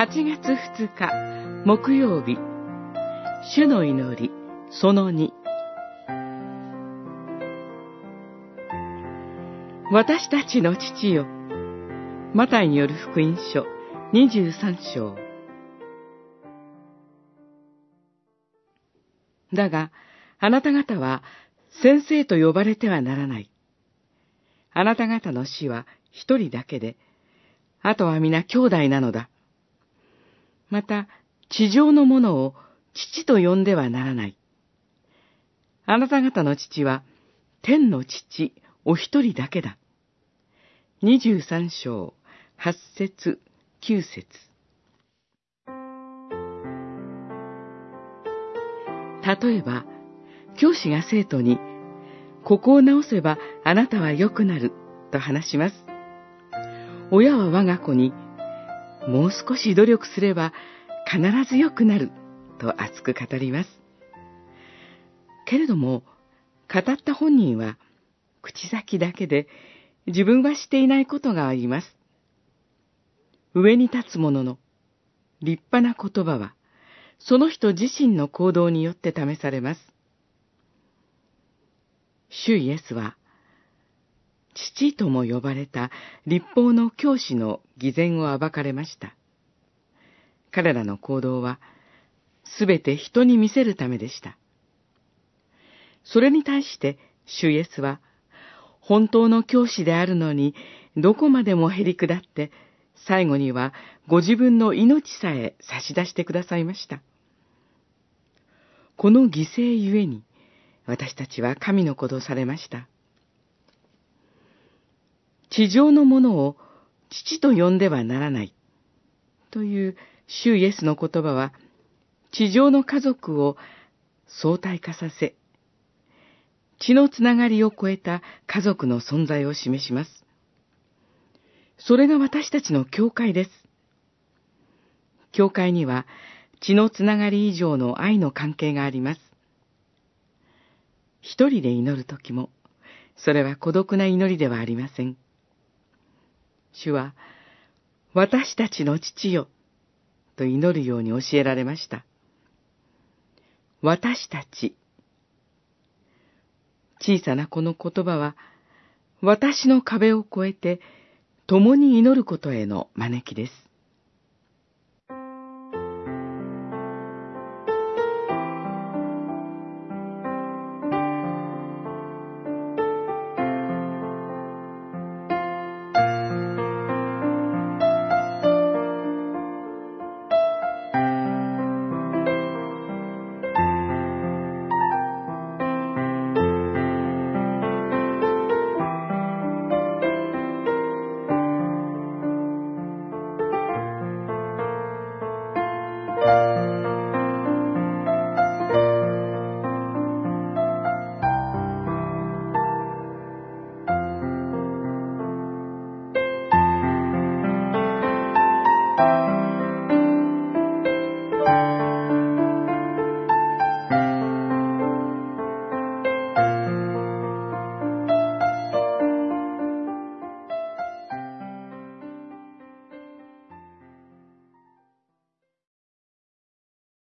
8月2日木曜日。主の祈りその2私たちの父よマタイによる福音書23章。だがあなた方は先生と呼ばれてはならない。あなた方の死は一人だけであとは皆兄弟なのだ。また、地上のものを父と呼んではならない。あなた方の父は、天の父、お一人だけだ。二十三章、八節、九節。例えば、教師が生徒に、ここを直せばあなたは良くなる、と話します。親は我が子に、もう少し努力すれば必ず良くなると熱く語ります。けれども、語った本人は口先だけで自分はしていないことがあります。上に立つ者の立派な言葉は、その人自身の行動によって試されます。主イエスは、父とも呼ばれた立法の教師の偽善を暴かれました。彼らの行動は、すべて人に見せるためでした。それに対して、主イエスは、本当の教師であるのに、どこまでもへり下って、最後にはご自分の命さえ差し出してくださいました。この犠牲ゆえに、私たちは神の子とされました。地上のものを父と呼んではならない。という主イエスの言葉は、地上の家族を相対化させ、血のつながりを超えた家族の存在を示します。それが私たちの教会です。教会には血のつながり以上の愛の関係があります。一人で祈るときも、それは孤独な祈りではありません。主は、私たちの父よ、と祈るように教えられました。私たち。小さなこの言葉は、私の壁を越えて、共に祈ることへの招きです。